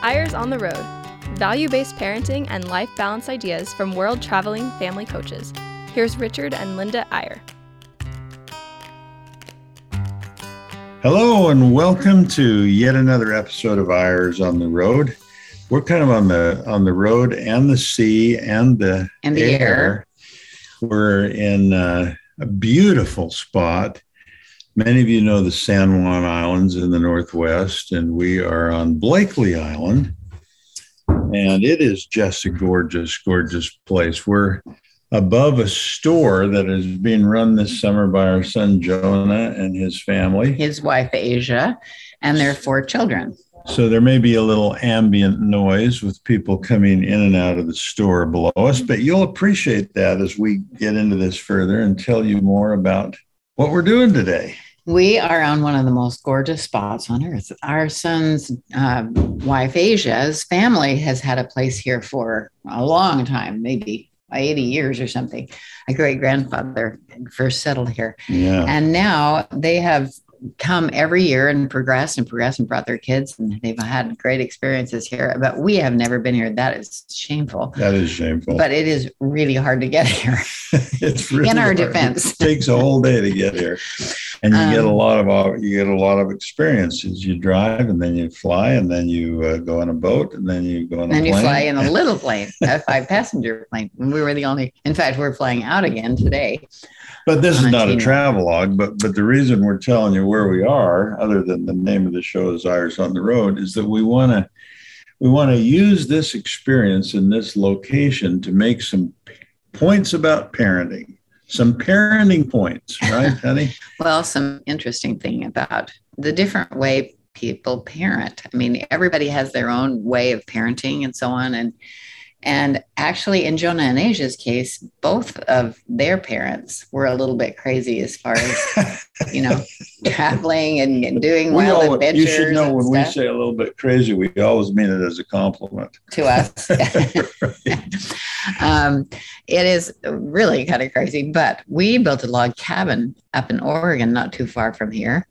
Eyres on the Road value based parenting and life balance ideas from world traveling family coaches. Here's Richard and Linda Eyre. Hello, and welcome to yet another episode of Eyres on the Road. We're kind of on the on the road and the sea and the, and the air. air. We're in uh, a beautiful spot Many of you know the San Juan Islands in the Northwest, and we are on Blakely Island. And it is just a gorgeous, gorgeous place. We're above a store that is being run this summer by our son Jonah and his family, his wife Asia, and their four children. So there may be a little ambient noise with people coming in and out of the store below us, but you'll appreciate that as we get into this further and tell you more about what we're doing today. We are on one of the most gorgeous spots on earth. Our son's uh, wife, Asia's family has had a place here for a long time, maybe 80 years or something. My great grandfather first settled here. Yeah. And now they have come every year and progress and progress and brought their kids and they've had great experiences here but we have never been here. That is shameful. That is shameful. But it is really hard to get here. It's really in our hard. defense. it takes a whole day to get here. And you um, get a um, lot of you get a lot of experiences. You drive and then you fly and then you uh, go on a boat and then you go on a and plane. you fly in a little plane a five passenger plane. And we were the only in fact we're flying out again today but this is not a travelogue, but but the reason we're telling you where we are, other than the name of the show is Eyres on the Road, is that we want to we want to use this experience in this location to make some points about parenting, some parenting points, right, honey? well, some interesting thing about the different way people parent. I mean, everybody has their own way of parenting and so on, and and actually, in Jonah and Asia's case, both of their parents were a little bit crazy as far as, you know, traveling and, and doing we wild all, adventures. You should know when stuff. we say a little bit crazy, we always mean it as a compliment to us. um, it is really kind of crazy, but we built a log cabin up in Oregon, not too far from here,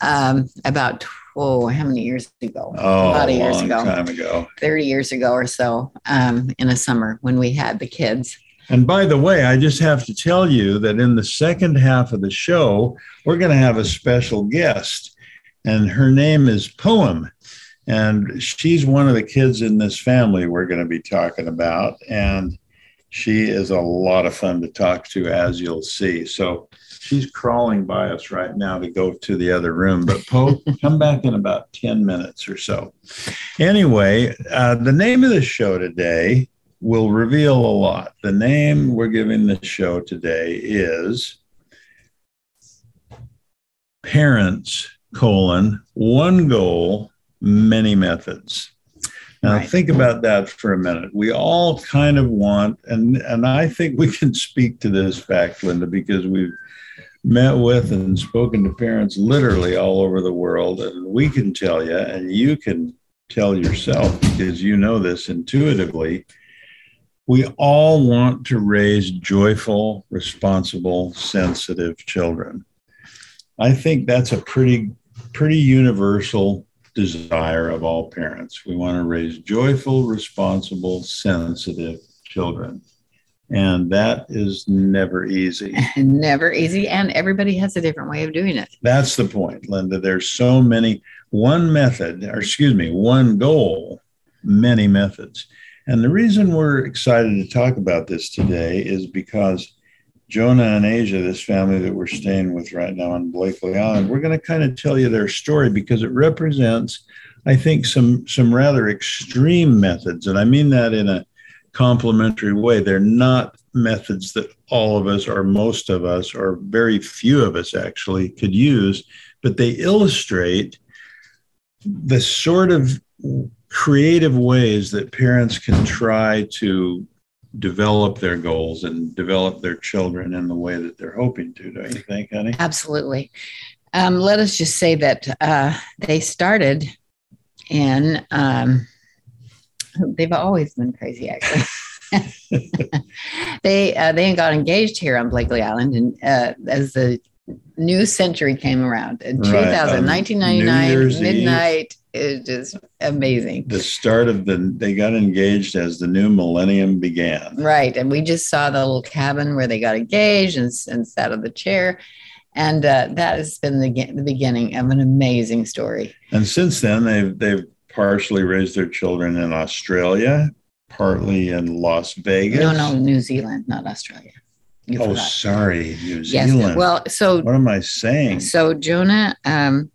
um, about oh, how many years ago? Oh, a years ago, time ago, thirty years ago or so, um, in a summer when we had the kids. And by the way, I just have to tell you that in the second half of the show, we're going to have a special guest, and her name is Poem. And she's one of the kids in this family we're going to be talking about. And she is a lot of fun to talk to, as you'll see. So she's crawling by us right now to go to the other room. But Poe, come back in about 10 minutes or so. Anyway, uh, the name of the show today will reveal a lot. The name we're giving the show today is Parents, colon, one goal, many methods. Now right. think about that for a minute. We all kind of want, and and I think we can speak to this fact, Linda, because we've met with and spoken to parents literally all over the world. And we can tell you, and you can tell yourself because you know this intuitively. We all want to raise joyful, responsible, sensitive children. I think that's a pretty, pretty universal desire of all parents. We want to raise joyful, responsible, sensitive children. And that is never easy. never easy. And everybody has a different way of doing it. That's the point, Linda. There's so many, one method, or excuse me, one goal, many methods. And the reason we're excited to talk about this today is because Jonah and Asia, this family that we're staying with right now on Blakely Island, we're going to kind of tell you their story because it represents, I think, some some rather extreme methods. And I mean that in a complementary way. They're not methods that all of us or most of us or very few of us actually could use, but they illustrate the sort of creative ways that parents can try to develop their goals and develop their children in the way that they're hoping to. Don't you think, honey? Absolutely. Um, let us just say that uh, they started in um, they've always been crazy, actually. they uh, they got engaged here on Blakely Island, and uh, as the new century came around in right. 2000, um, 1999, midnight. Eve. It is amazing. The start of the they got engaged as the new millennium began. Right. And we just saw the little cabin where they got engaged and, and sat on the chair. And uh, that has been the, the beginning of an amazing story. And since then, they've they've partially raised their children in Australia, partly in Las Vegas. No, no, New Zealand, not Australia. You oh, forgot. sorry, New Zealand. Yes. Well, so what am I saying? So Jonah um,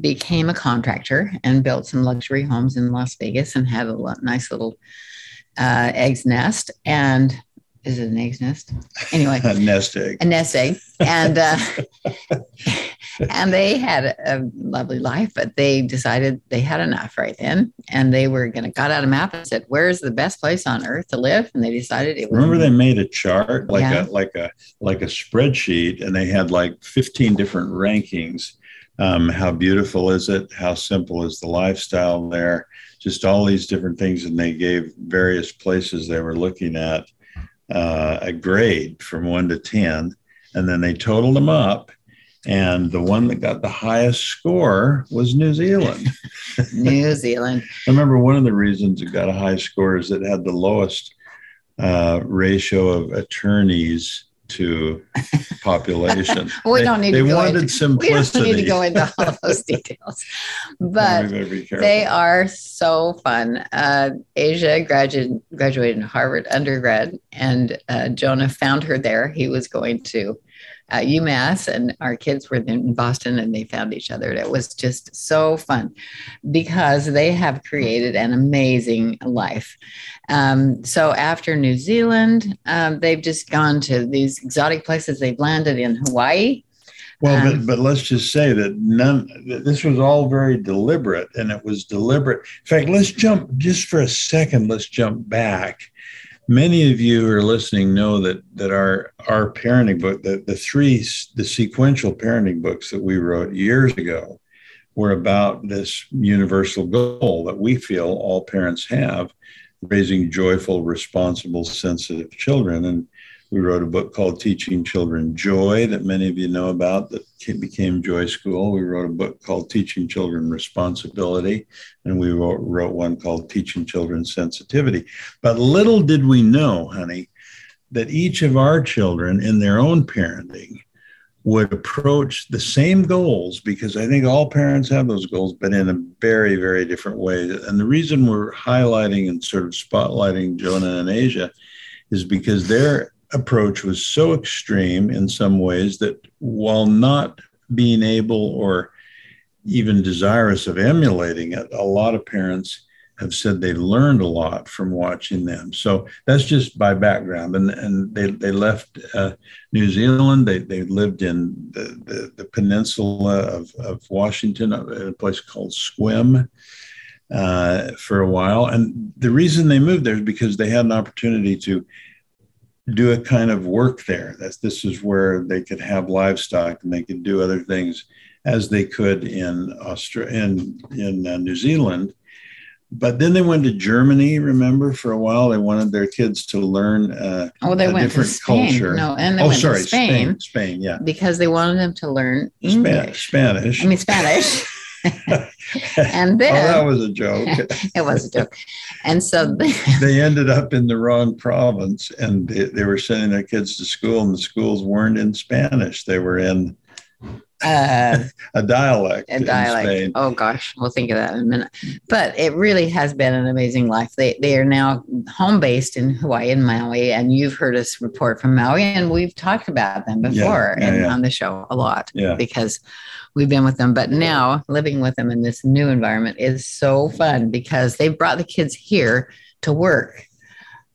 became a contractor and built some luxury homes in Las Vegas and had a nice little uh, eggs nest. And is it an eggs nest? Anyway, a nest egg. A nest egg, and uh, and they had a lovely life, but they decided they had enough right then, and they were going to got out a map and said, "Where's the best place on earth to live?" And they decided it. Was Remember, they made a chart like yeah. a like a like a spreadsheet, and they had like fifteen different rankings. Um, how beautiful is it? How simple is the lifestyle there? Just all these different things, and they gave various places they were looking at uh, a grade from one to 10, and then they totaled them up. And the one that got the highest score was New Zealand. New Zealand. I remember one of the reasons it got a high score is it had the lowest uh, ratio of attorneys to population. we they, don't need they to go wanted into, simplicity. We don't need to go into all those details, but they are so fun. Uh, Asia graduated graduated in Harvard undergrad, and uh, Jonah found her there. He was going to uh, UMass, and our kids were in Boston, and they found each other. It was just so fun because they have created an amazing life. Um, so after New Zealand, um, they've just gone to these exotic places. They've landed in Hawaii. Well, um, but, but let's just say that none, this was all very deliberate and it was deliberate. In fact, let's jump just for a second, let's jump back many of you who are listening know that that our our parenting book, the, the three the sequential parenting books that we wrote years ago, were about this universal goal that we feel all parents have, raising joyful, responsible, sensitive children. And we wrote a book called Teaching Children Joy that many of you know about that became Joy School. We wrote a book called Teaching Children Responsibility, and we wrote, one called Teaching Children Sensitivity. But little did we know, honey, that each of our children in their own parenting would approach the same goals because I think all parents have those goals, but in a very, very different way. And the reason we're highlighting and sort of spotlighting Jonah and Asia is because they're approach was so extreme in some ways that while not being able or even desirous of emulating it, a lot of parents have said they learned a lot from watching them. So that's just by background. And, and they, they left uh, New Zealand. They, they lived in the, the, the peninsula of, of Washington, a place called Sequim. Uh, for a while. And the reason they moved there is because they had an opportunity to do a kind of work there. That's this is where they could have livestock and they could do other things as they could in Australia in in uh, New Zealand. But then they went to Germany. Remember, for a while they wanted their kids to learn. Uh, oh, they went to Spain. Culture. No, and they oh, went sorry, to Spain, Spain. Spain, yeah, because they wanted them to learn English. Spanish. I mean Spanish. and then oh, that was a joke. it was a joke. And so they, ended up in the wrong province and they, they, were sending their kids to school, and the schools weren't in Spanish. They were in uh, a dialect. A dialect. Oh gosh, we'll think of that in a minute. But it really has been an amazing life. They they are now home based in Hawaii and Maui, and you've heard us report from Maui, and we've talked about them before yeah, yeah, yeah. on the show a lot. Because we've been with them. But now living with them in this new environment is so fun because they've brought the kids here to work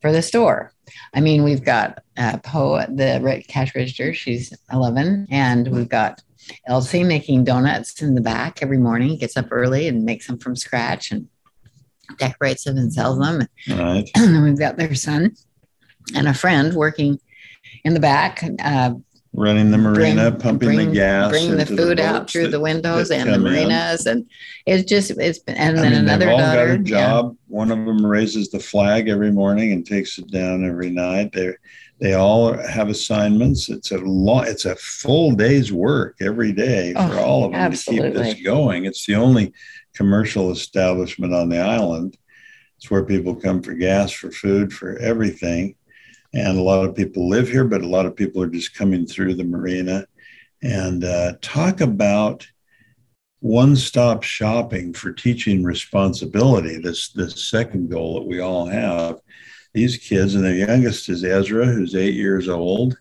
for the store. I mean, we've got uh, Poe, the cash register, she's 11, and we've got Elsie making donuts in the back every morning, gets up early and makes them from scratch and decorates them and sells them. Right. And then we've got their son and a friend working in the back, uh, running the marina, bring, pumping bring, the gas, bringing the food the out through that, the windows and the marinas, in. and it's just it's been. And I then mean, another daughter, job. Yeah. One of them raises the flag every morning and takes it down every night. They they all have assignments. It's a long, it's a full day's work every day for oh, all of them absolutely. to keep this going. It's the only commercial establishment on the island. It's where people come for gas, for food, for everything. And a lot of people live here, but a lot of people are just coming through the marina. And uh, talk about one stop shopping for teaching responsibility, this, this second goal that we all have. These kids, and the youngest is Ezra, who's eight years old.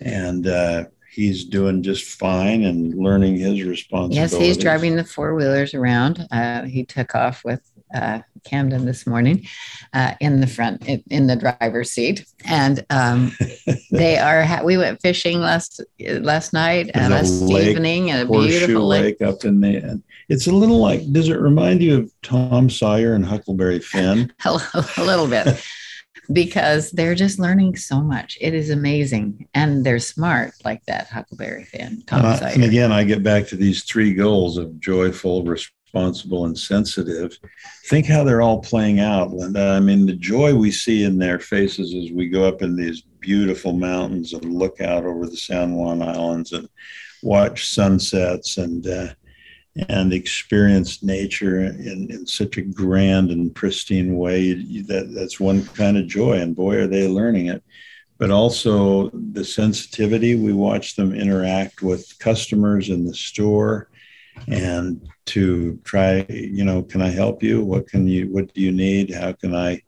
And uh, he's doing just fine and learning his responsibilities. Yes, he's driving the four wheelers around. Uh, he took off with uh, Camden this morning uh, in the front in, in, the driver's seat, and um, they are. Ha- we went fishing last last night, uh, last lake, evening, and a beautiful lake. lake up in the. End. It's a little like. Does it remind you of Tom Sawyer and Huckleberry Finn? a little bit because they're just learning so much. It is amazing. And they're smart like that Huckleberry Finn. Tom uh, and again, I get back to these three goals of joyful, responsible, and sensitive. Think how they're all playing out, Linda. I mean, the joy we see in their faces as we go up in these beautiful mountains and look out over the San Juan Islands and watch sunsets and uh, and experience nature in, in such a grand and pristine way. That, that's one kind of joy, and boy, are they learning it. But also the sensitivity, we watch them interact with customers in the store and to try, you know, can I help you? What can you, what do you need? How can I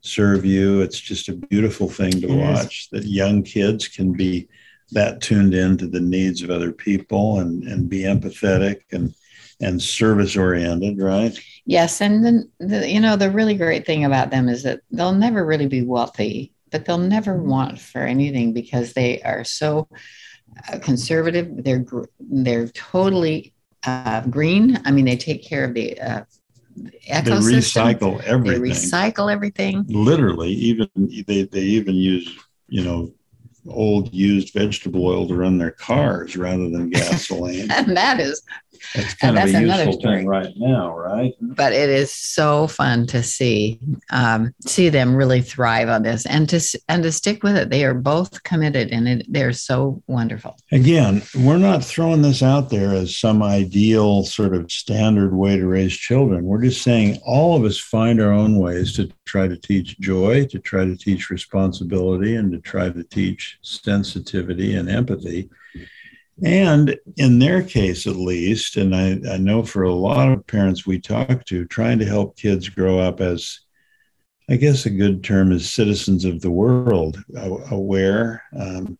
serve you? It's just a beautiful thing to watch that young kids can be that tuned in to the needs of other people and, and be empathetic and and service oriented, right? Yes, and then the, you know the really great thing about them is that they'll never really be wealthy, but they'll never want for anything because they are so uh, conservative. They're they're totally uh, green. I mean, they take care of the uh, ecosystem. They recycle everything. They recycle everything. Literally, even they they even use you know old used vegetable oil to run their cars rather than gasoline. and that is that's kind of a useful thing right now, right? But it is so fun to see um, see them really thrive on this and to and to stick with it. They are both committed, and it, they're so wonderful. Again, we're not throwing this out there as some ideal sort of standard way to raise children. We're just saying all of us find our own ways to try to teach joy, to try to teach responsibility, and to try to teach sensitivity and empathy. And in their case, at least, and I, I know for a lot of parents we talk to, trying to help kids grow up as, I guess a good term is citizens of the world, aware, um,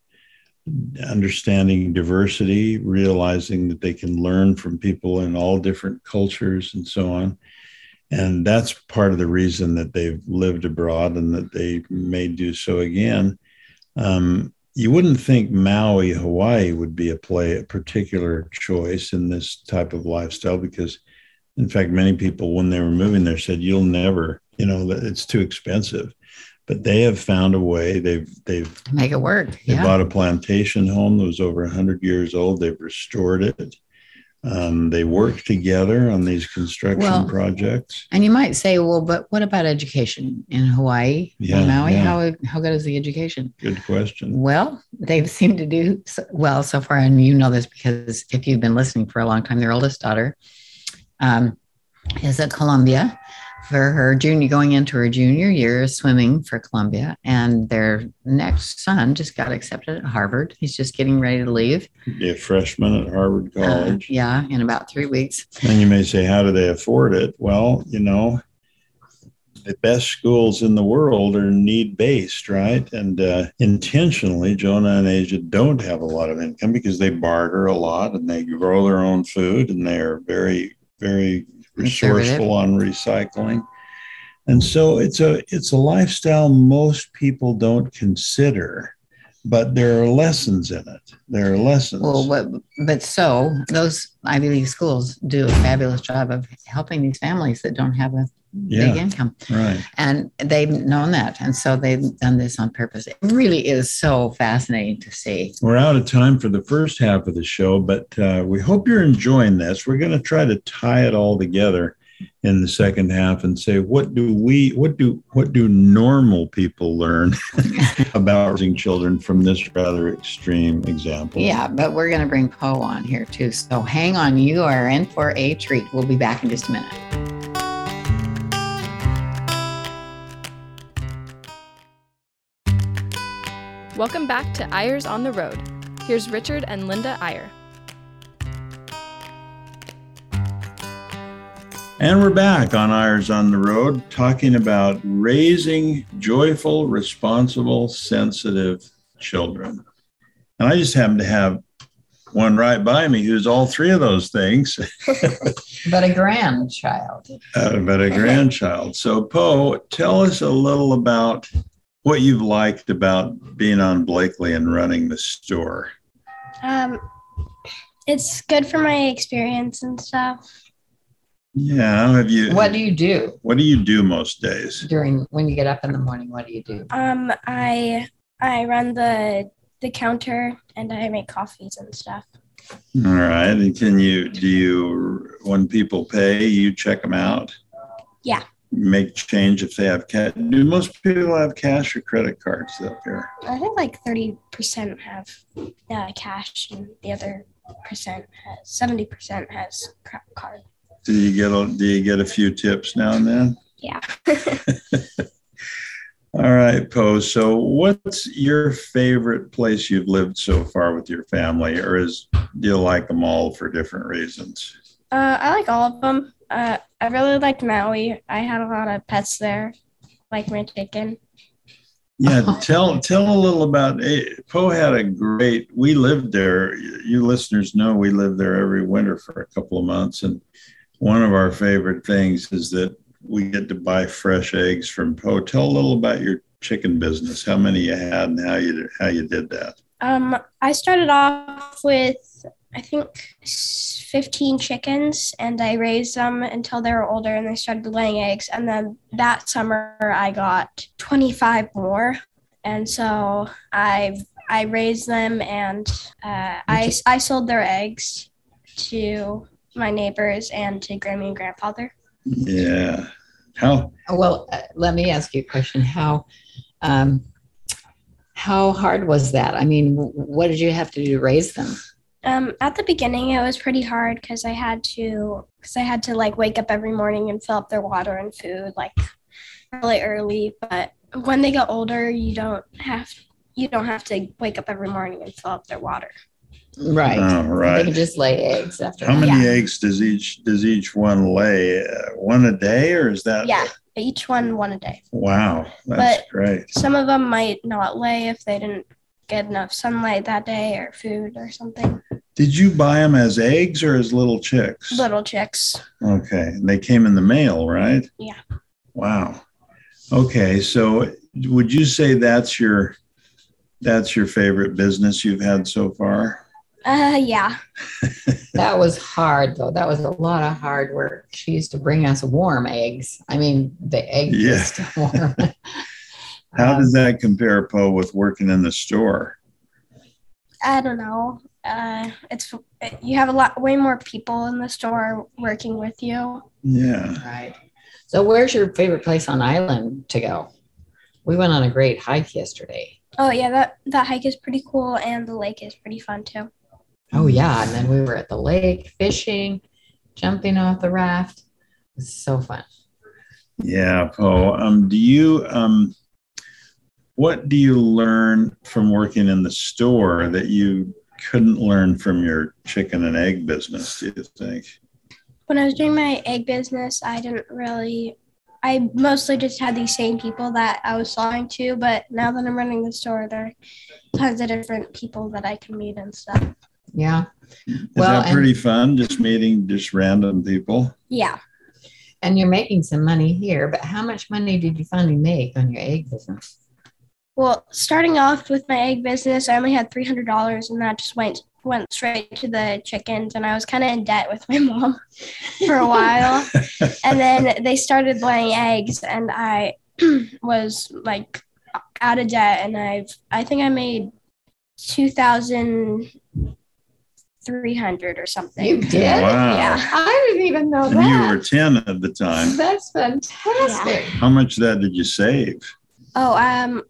understanding diversity, realizing that they can learn from people in all different cultures and so on. And that's part of the reason that they've lived abroad and that they may do so again. Um, you wouldn't think Maui, Hawaii would be a play, a particular choice in this type of lifestyle because, in fact, many people when they were moving there said, "You'll never, you know, it's too expensive." But they have found a way. They've they've make it work. They yeah. bought a plantation home that was over hundred years old. They've restored it. Um, they work together on these construction well, projects. And you might say, well, but what about education in Hawaii, yeah, Maui? Yeah. How how good is the education? Good question. Well, they've seemed to do well so far, and you know this because if you've been listening for a long time, their oldest daughter um, is at Columbia, for her junior going into her junior year swimming for Columbia, and their next son just got accepted at Harvard. He's just getting ready to leave. Be a freshman at Harvard uh, College. Uh, yeah, in about three weeks. And you may say, how do they afford it? Well, you know, the best schools in the world are need based, right? And uh, intentionally, Jonah and Asia don't have a lot of income because they barter a lot and they grow their own food and they are very, very resourceful on recycling. And so it's a it's a lifestyle most people don't consider, but there are lessons in it. There are lessons. Well, but, but so those Ivy League schools do a fabulous job of helping these families that don't have a yeah, big income. Right. And they've known that. And so they've done this on purpose. It really is so fascinating to see. We're out of time for the first half of the show, but uh, we hope you're enjoying this. We're going to try to tie it all together in the second half and say what do we what do what do normal people learn about raising children from this rather extreme example Yeah, but we're going to bring Poe on here too. So hang on, you are in for a treat. We'll be back in just a minute. Welcome back to Eyres on the Road. Here's Richard and Linda Eyre. And we're back on Eyres on the Road talking about raising joyful, responsible, sensitive children. And I just happen to have one right by me who's all three of those things, But a grandchild. uh, but a grandchild. So, Poe, tell us a little about what you've liked about being on Blakely and running the store. Um, it's good for my experience and stuff. Yeah, have you? What do you do What do you do most days? during when you get up in the morning? What do you do? Um, I I run the the counter and I make coffees and stuff. All right. And can you, do you, when people pay, you check them out? Yeah. Make change if they have cash. Do most people have cash or credit cards up here? I think like thirty percent have uh, cash and the other percent has seventy percent has credit card. Do you get a, do you get a few tips now and then? Yeah. All right, Poe. So what's your favorite place you've lived so far with your family, or is do you like them all for different reasons? Uh, I like all of them. Uh, I really liked Maui. I had a lot of pets there, like my chicken. Yeah, tell tell a little about eh, Poe had a great. We lived there. You listeners know we lived there every winter for a couple of months, and one of our favorite things is that we get to buy fresh eggs from Poe. Tell a little about your chicken business. How many you had, and how you how you did that. Um, I started off with I think 15 chickens, and I raised them until they were older, and they started laying eggs. And then that summer, I got 25 more, and so I I raised them, and uh, I I sold their eggs to my neighbors and to Grammy and grandfather. Yeah. How Well, uh, let me ask you a question. How um, how hard was that? I mean, what did you have to do to raise them? Um, at the beginning, it was pretty hard because I had to because I had to like wake up every morning and fill up their water and food like really early. But when they get older, you don't have you don't have to wake up every morning and fill up their water. Right. Oh, They right. can just lay eggs after How that. many eggs does each does each one lay? Uh, one a day, or is that? Yeah, each one one a day. Wow, that's But- great. Some of them might not lay if they didn't get enough sunlight that day or food or something. Did you buy them as eggs or as little chicks? Little chicks. Okay, and they came in the mail, right? Yeah. Wow. Okay, so would you say that's your that's your favorite business you've had so far? Uh, yeah. That was hard, though. That was a lot of hard work. She used to bring us warm eggs. I mean, the eggs Yeah. was still warm. How Um, does that compare, Poe, with working in the store? I don't know. Uh, it's you have a lot way more people in the store working with you. Yeah. Right. So, where's your favorite place on island to go? We went on a great hike yesterday. Oh yeah, that that hike is pretty cool, and the lake is pretty fun too. Oh, yeah. And then we were at the lake fishing, jumping off the raft. It was so fun. Yeah, Poe. Um, do you um, what do you learn from working in the store that you couldn't learn from your chicken and egg business? Do you think? When I was doing my egg business, I didn't really. I mostly just had these same people that I was selling to, but now that I'm running the store, there are tons of different people that I can meet and stuff. Yeah. Is Well, that and- pretty fun? Just meeting just random people. Yeah, And you're making some money here, but how much money did you finally make on your egg business? Well, starting off with my egg business, I only had three hundred dollars, and that just went went straight to the chickens. And I was kind of in debt with my mom for a while. and then they started laying eggs, and I was like out of debt. And I've I think I made two thousand 300 or something. You did? Wow. Yeah. I didn't even know And that. you were 10 at the time. That's fantastic. How much of that did you save? Oh, um,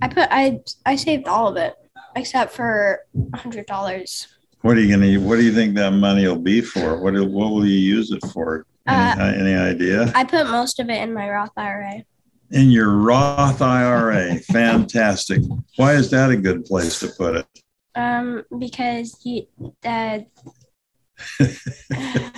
I put I I saved all of it except for hundred dollars. What are you gonna? What do you think that money will be for? What What will you use it for? Any, Uh, any idea? I put most of it in my Roth IRA. In your Roth IRA, fantastic. Why is that a good place to put it? Um, because you, uh, I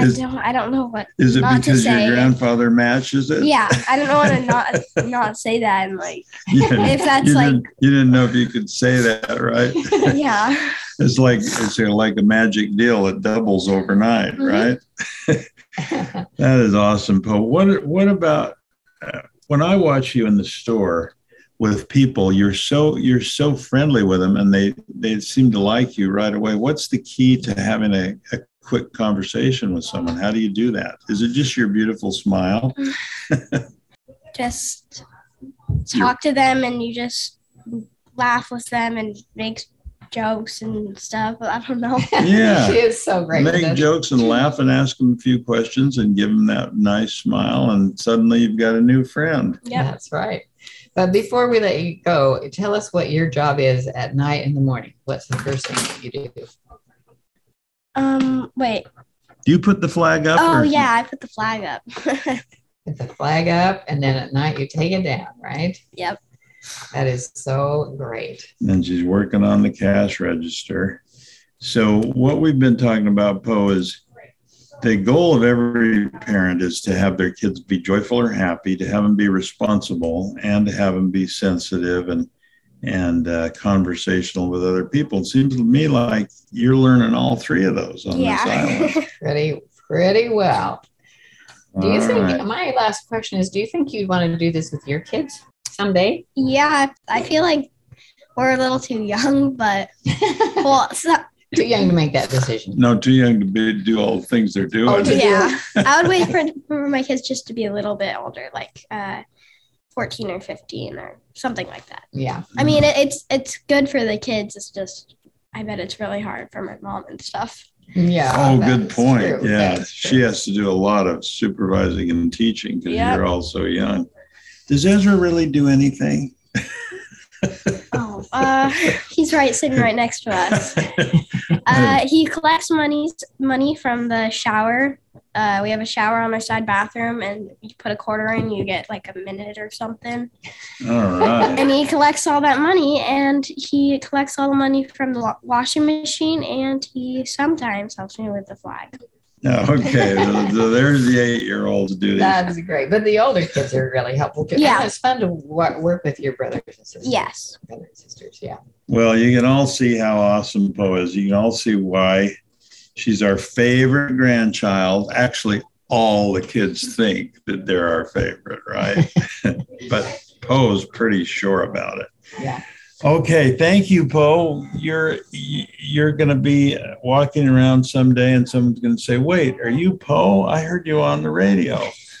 Is, don't I don't know what. is it not to because your grandfather matches it? Yeah, I don't know how to not not say that and like You, if that's you like didn't, you didn't know if you could say that, right? yeah. It's like it's like a magic deal. It doubles overnight, Mhm. right? That is awesome, Poe. What what about uh, when I watch you in the store with people? You're so you're so friendly with them, and they they seem to like you right away. What's the key to having a, a quick conversation with someone? How do you do that? Is it just your beautiful smile? Mm. Just talk to them and you just laugh with them and make jokes and stuff. I don't know. Yeah. she is so great. Make jokes and laugh and ask them a few questions and give them that nice smile, and suddenly you've got a new friend. Yep. That's right. But before we let you go, tell us what your job is at night and the morning. What's the first thing that you do? Um. Wait. Do you put the flag up? Oh or- yeah, I put the flag up. Put the flag up, and then at night you take it down, right? Yep. That is so great. and she's working on the cash register. So what we've been talking about, Poe, is the goal of every parent is to have their kids be joyful or happy, to have them be responsible, and to have them be sensitive and and uh, conversational with other people. It seems to me like you're learning all three of those on this island. yeah. Pretty, pretty well. Do you All think? right. My last question is: Do you think you'd want to do this with your kids someday? yeah. I feel like we're a little too young, but well, so, Too young to make that decision. No, too young to be, do all the things they're doing. Oh, yeah. I would wait for, for my kids just to be a little bit older, like uh, fourteen or fifteen or something like that. Yeah. I mean, it, it's it's good for the kids. It's just I bet it's really hard for my mom and stuff. Yeah. Oh, good point. true. Yeah, she has to do a lot of supervising and teaching because Yep. you're all so young. Does Ezra really do anything? Oh, uh, he's right, sitting right next to us. Uh, he collects money money from the shower. Uh, we have a shower on our side bathroom, and you put a quarter in, you get like a minute or something. all right. And he collects all that money, and he collects all the money from the washing machine, and he sometimes helps me with the flag. Okay, so, so there's the eight-year-old's duty. That's great. But the older kids are really helpful too. Yeah. And it's fun to wo- work with your brothers and sisters. Yes. Brothers and sisters. Yeah. Well, you can all see how awesome Poe is. You can all see why she's our favorite grandchild. Actually, all the kids think that they're our favorite, right? but Poe's pretty sure about it. Yeah. Okay, thank you, Poe. You're you're going to be walking around someday, and someone's going to say, "Wait, are you Poe? I heard you on the radio."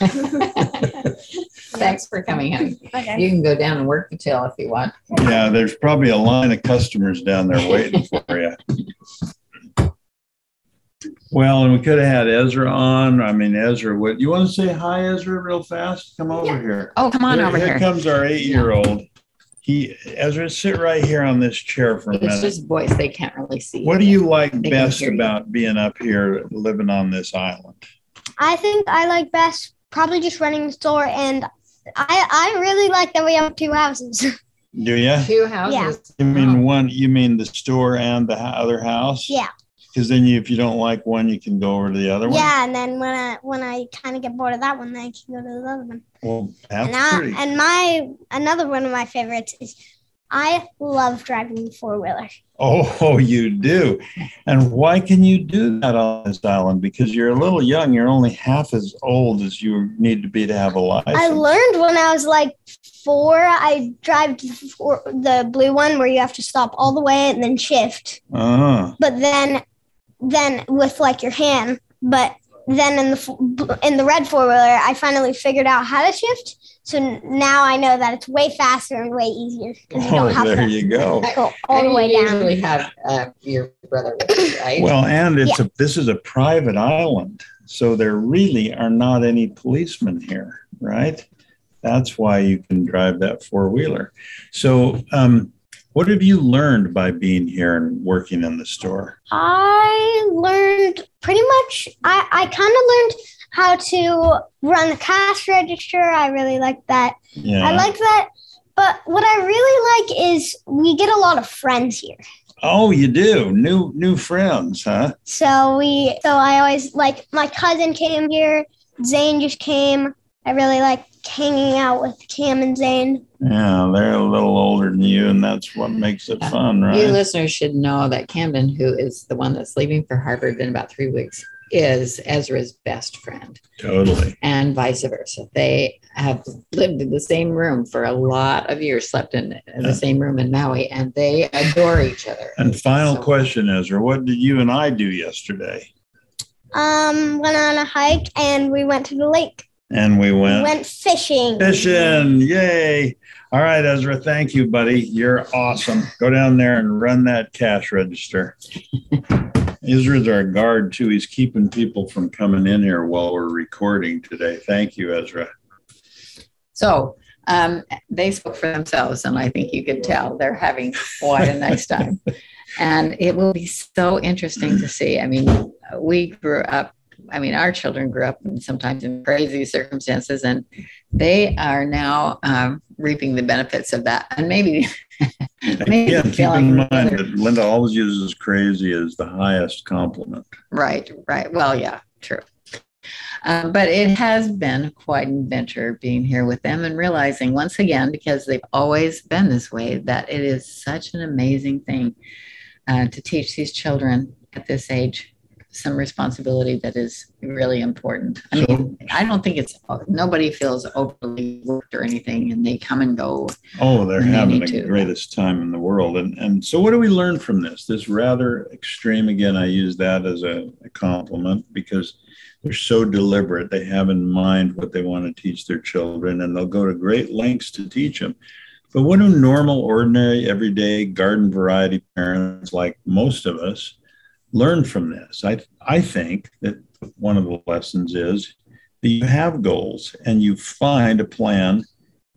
Thanks for coming, honey. Okay. You can go down and work the till if you want. Yeah, there's probably a line of customers down there waiting for you. Well, and we could have had Ezra on. I mean, Ezra, what you want to say hi, Ezra, real fast? Come over Yeah. here. Oh, come on over here. here. comes our eight-year-old. He, Ezra, sit right here on this chair for a It's minute. It's just voice. They can't really see. What do you like best hear you. about being up here, living on this island? I think I like best probably just running the store, and I I really like that we have two houses. Do you? Two houses. Yeah. You mean one? You mean the store and the other house? yeah, Because then, you, if you don't like one, you can go over to the other one. yeah, and then when I when I kind of get bored of that one, then I can go to the other one. Well, and I, and my another one of my favorites is I love driving the four wheeler. Oh, you do. And why can you do that on this island? Because you're a little young. You're only half as old as you need to be to have a license. I learned when I was like four. I drive the blue one where you have to stop all the way and then shift. Uh-huh. but then then with like your hand but then in the in the red four wheeler, I finally figured out how to shift. So now I know that it's way faster and way easier because you Oh, don't have there to you go. go all the way you down. usually have uh, your brother with you, right? Well, and it's a this is a private island, so there really are not any policemen here, right? That's why you can drive that four wheeler. So, um, what have you learned by being here and working in the store? I learned pretty much. I I kind of learned how to run the cash register. I really like that. Yeah. I like that. But what I really like is we get a lot of friends here. oh, you do new new friends, huh? So we, so I always like my cousin came here. Zane just came. I really like hanging out with Cam and Zane. Yeah, they're a little older than you, and that's what makes it fun, right? You listeners should know that Camden, who is the one that's leaving for Harvard in about three weeks, is Ezra's best friend, Totally. and vice versa. They have lived in the same room for a lot of years, slept in Yeah. the same room in Maui, and they adore each other. And final So- question, Ezra, what did you and I do yesterday? Um, went on a hike and we went to the lake. And we We went went fishing. Fishing, yay. All right, Ezra, thank you, buddy. You're awesome. Go down there and run that cash register. Ezra's our guard, too. He's keeping people from coming in here while we're recording today. Thank you, Ezra. So um, they spoke for themselves, and I think you could tell they're having quite a nice time. And it will be so interesting to see. I mean, we grew up. I mean, our children grew up in sometimes in crazy circumstances, and they are now um, reaping the benefits of that. And maybe, maybe Again, keep in mind that Linda always uses crazy as the highest compliment. Right, right. Well, yeah, true. Um, but it has been quite an adventure being here with them and realizing once again, because they've always been this way, that it is such an amazing thing uh, to teach these children at this age some responsibility that is really important. I mean, I don't think it's nobody feels overly worked or anything, and they come and go. Oh, they're having need the to. greatest time in the world. And and so what do we learn from this? This rather extreme again, I use that as a, a compliment because they're so deliberate. They have in mind what they want to teach their children and they'll go to great lengths to teach them. But what do normal, ordinary, everyday garden variety parents like most of us learn from this? I I think that one of the lessons is that you have goals and you find a plan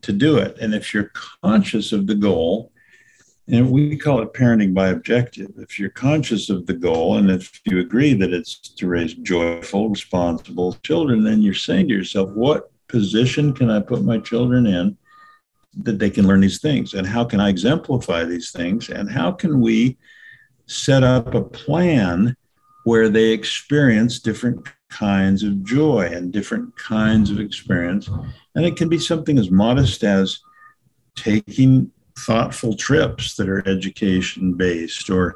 to do it. And if you're conscious of the goal, and we call it parenting by objective, if you're conscious of the goal and if you agree that it's to raise joyful, responsible children, then you're saying to yourself, what position can I put my children in that they can learn these things? And how can I exemplify these things? And how can we set up a plan where they experience different kinds of joy and different kinds of experience? And it can be something as modest as taking thoughtful trips that are education based or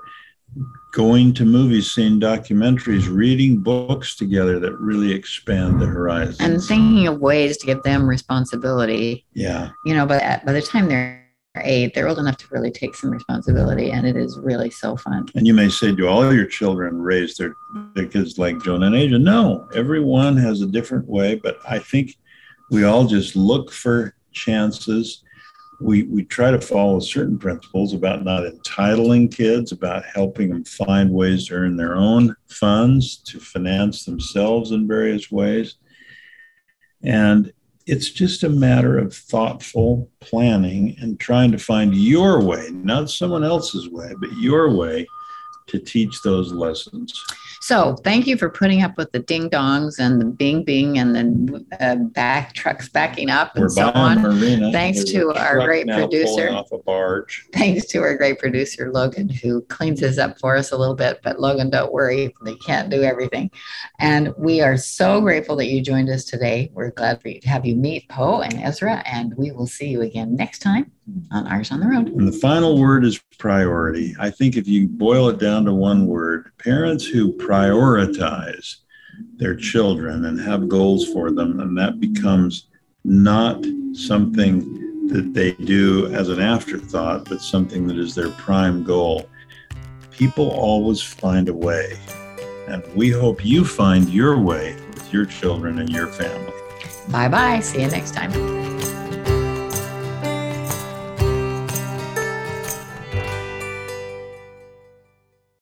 going to movies, seeing documentaries, reading books together that really expand the horizon. And thinking of ways to give them responsibility yeah. you know, but at, by the time they're eight, they're old enough to really take some responsibility, and it is really so fun. And you may say, do all your children raise their, their kids like Jonah and Asia? No, everyone has a different way, but I think we all just look for chances. We, we try to follow certain principles about not entitling kids, about helping them find ways to earn their own funds, to finance themselves in various ways. And it's just a matter of thoughtful planning and trying to find your way, not someone else's way, but your way to teach those lessons. So, thank you for putting up with the ding dongs and the bing bing and the uh, back trucks backing up and We're so on. Marina. Thanks There's to our great producer. off a barge. Thanks to our great producer, Logan, who cleans this up for us a little bit. But Logan, don't worry, they can't do everything. And we are so grateful that you joined us today. We're glad for you to have you meet Poe and Ezra, and we will see you again next time on Eyres on the Road. And the final word is priority. I think if you boil it down to one word, parents who prioritize their children and have goals for them, and that becomes not something that they do as an afterthought, but something that is their prime goal. People always find a way. And we hope you find your way with your children and your family. Bye bye. See you next time.